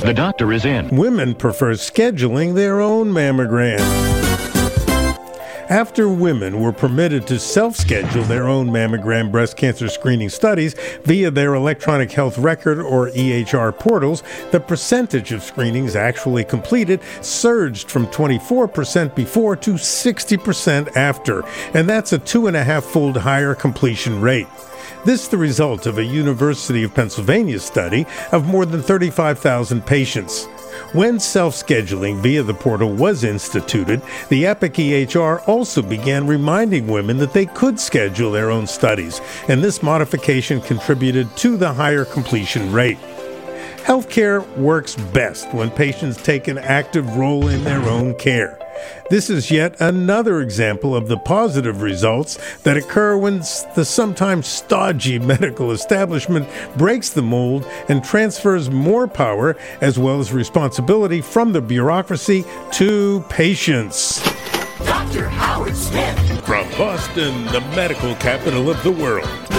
The doctor is in. Women prefer scheduling their own mammogram after women were permitted to self schedule their own mammogram breast cancer screening studies via their electronic health record or EHR portals, the percentage of screenings actually completed surged from 24% before to 60% after, and that's a two and a half fold higher completion rate. This is the result of a University of Pennsylvania study of more than 35,000 patients. When self scheduling via the portal was instituted, the Epic EHR also began reminding women that they could schedule their own studies, and this modification contributed to the higher completion rate. Healthcare works best when patients take an active role in their own care. This is yet another example of the positive results that occur when the sometimes stodgy medical establishment breaks the mold and transfers more power as well as responsibility from the bureaucracy to patients. Dr. Howard Smith. From Boston, the medical capital of the world.